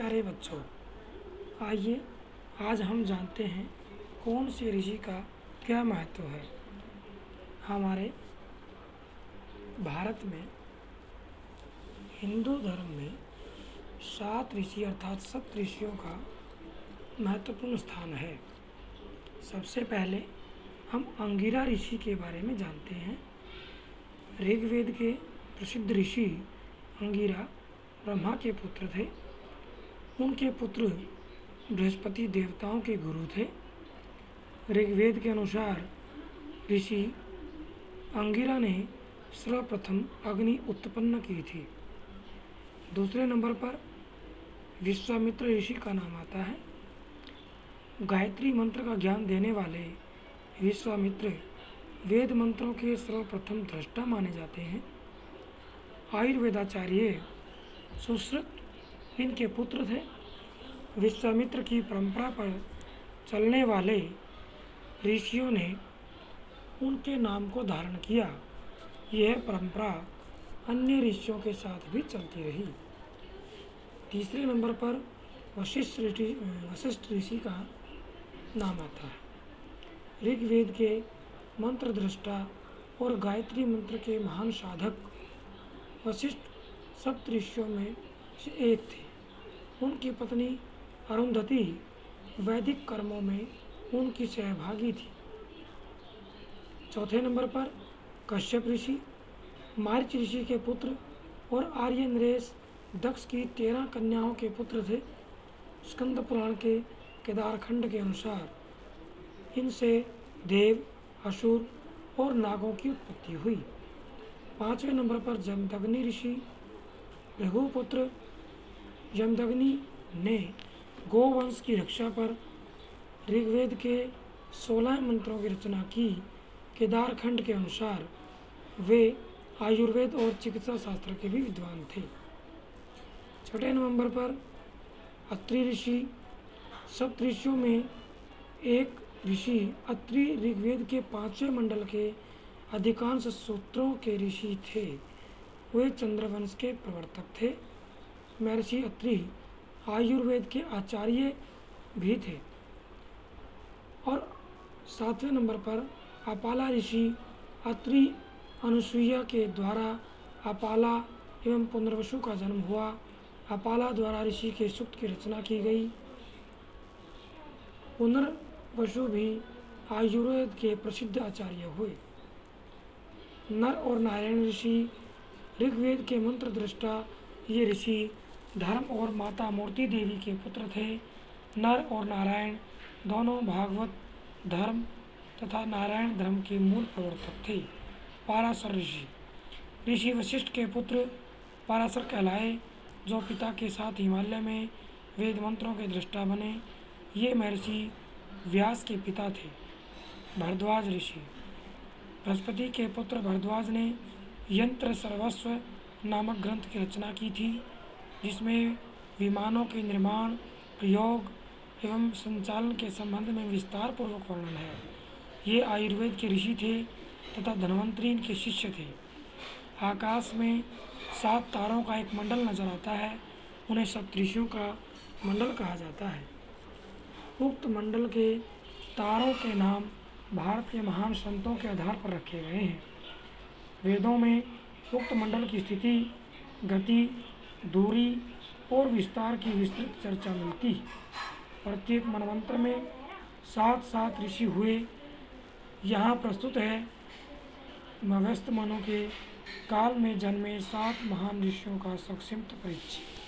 प्यारे बच्चों, आइए, आज हम जानते हैं कौन से ऋषि का क्या महत्व है। हमारे भारत में हिंदू धर्म में सात ऋषि अर्थात सप्त ऋषियों का महत्वपूर्ण स्थान है। सबसे पहले हम अंगिरा ऋषि के बारे में जानते हैं। ऋग्वेद के प्रसिद्ध ऋषि अंगिरा ब्रह्मा के पुत्र थे। उनके पुत्र बृहस्पति देवताओं के गुरु थे। ऋग्वेद के अनुसार ऋषि अंगिरा ने सर्वप्रथम अग्नि उत्पन्न की थी। दूसरे नंबर पर विश्वामित्र ऋषि का नाम आता है। गायत्री मंत्र का ज्ञान देने वाले विश्वामित्र वेद मंत्रों के सर्वप्रथम दृष्टा माने जाते हैं। आयुर्वेदाचार्य सुश्रुत इनके पुत्र थे। विश्वामित्र की परंपरा पर चलने वाले ऋषियों ने उनके नाम को धारण किया। यह परंपरा अन्य ऋषियों के साथ भी चलती रही। तीसरे नंबर पर वशिष्ठ ऋषि वशिष्ठ ऋषि का नाम आता है। ऋग्वेद के मंत्र दृष्टा और गायत्री मंत्र के महान साधक वशिष्ठ सप्तऋषियों में से एक थे। उनकी पत्नी अरुंधति वैदिक कर्मों में उनकी सहभागी थी। चौथे नंबर पर कश्यप ऋषि, मार्च ऋषि के पुत्र और आर्य नरेश दक्ष की तेरह कन्याओं के पुत्र थे, स्कंद पुराण के केदारखंड के अनुसार। इनसे देव, असुर और नागों की उत्पत्ति हुई। पाँचवें नंबर पर जमदग्नि ऋषि, रघुपुत्र यमदग्नि ने गोवंश की रक्षा पर ऋग्वेद के सोलह मंत्रों की रचना की। केदारखंड के अनुसार वे आयुर्वेद और चिकित्सा शास्त्र के भी विद्वान थे। छठे नवंबर पर अत्रि ऋषि सप्त ऋषियों में एक ऋषि अत्रि ऋग्वेद के पाँचवें मंडल के अधिकांश सूत्रों के ऋषि थे। वे चंद्रवंश के प्रवर्तक थे। महर्षि अत्रि आयुर्वेद के आचार्य भी थे। और सातवें नंबर पर अपाला ऋषि अत्रि अनुसुईया के द्वारा अपाला एवं पुनर्वसु का जन्म हुआ। अपाला द्वारा ऋषि के सूक्त की रचना की गई। पुनर्वसु भी आयुर्वेद के प्रसिद्ध आचार्य हुए। नर और नारायण ऋषि ऋग्वेद के मंत्र दृष्टा ये ऋषि धर्म और माता मूर्ति देवी के पुत्र थे। नर और नारायण दोनों भागवत धर्म तथा नारायण धर्म के मूल प्रवर्तक थे। पाराशर ऋषि। ऋषि वशिष्ठ के पुत्र पाराशर कहलाए, जो पिता के साथ हिमालय में वेद मंत्रों के दृष्टा बने। ये महर्षि व्यास के पिता थे। भरद्वाज ऋषि। बृहस्पति के पुत्र भरद्वाज ने यंत्र सर्वस्व नामक ग्रंथ की रचना की थी। जिसमें विमानों के निर्माण, प्रयोग एवं संचालन के संबंध में विस्तार पूर्वक वर्णन है। ये आयुर्वेद के ऋषि थे तथा धनवंतरी इनके शिष्य थे। आकाश में सात तारों का एक मंडल नज़र आता है, उन्हें सप्तऋषियों का मंडल कहा जाता है। उक्त मंडल के तारों के नाम भारत के महान संतों के आधार पर रखे गए हैं। वेदों में उक्त मंडल की स्थिति, गति दूरी और विस्तार की विस्तृत चर्चा मिलती। प्रत्येक मनमंत्र में सात सात ऋषि हुए। यहाँ प्रस्तुत है व्यस्त मनों के काल में जन्मे सात महान ऋषियों का संक्षिप्त परिचय।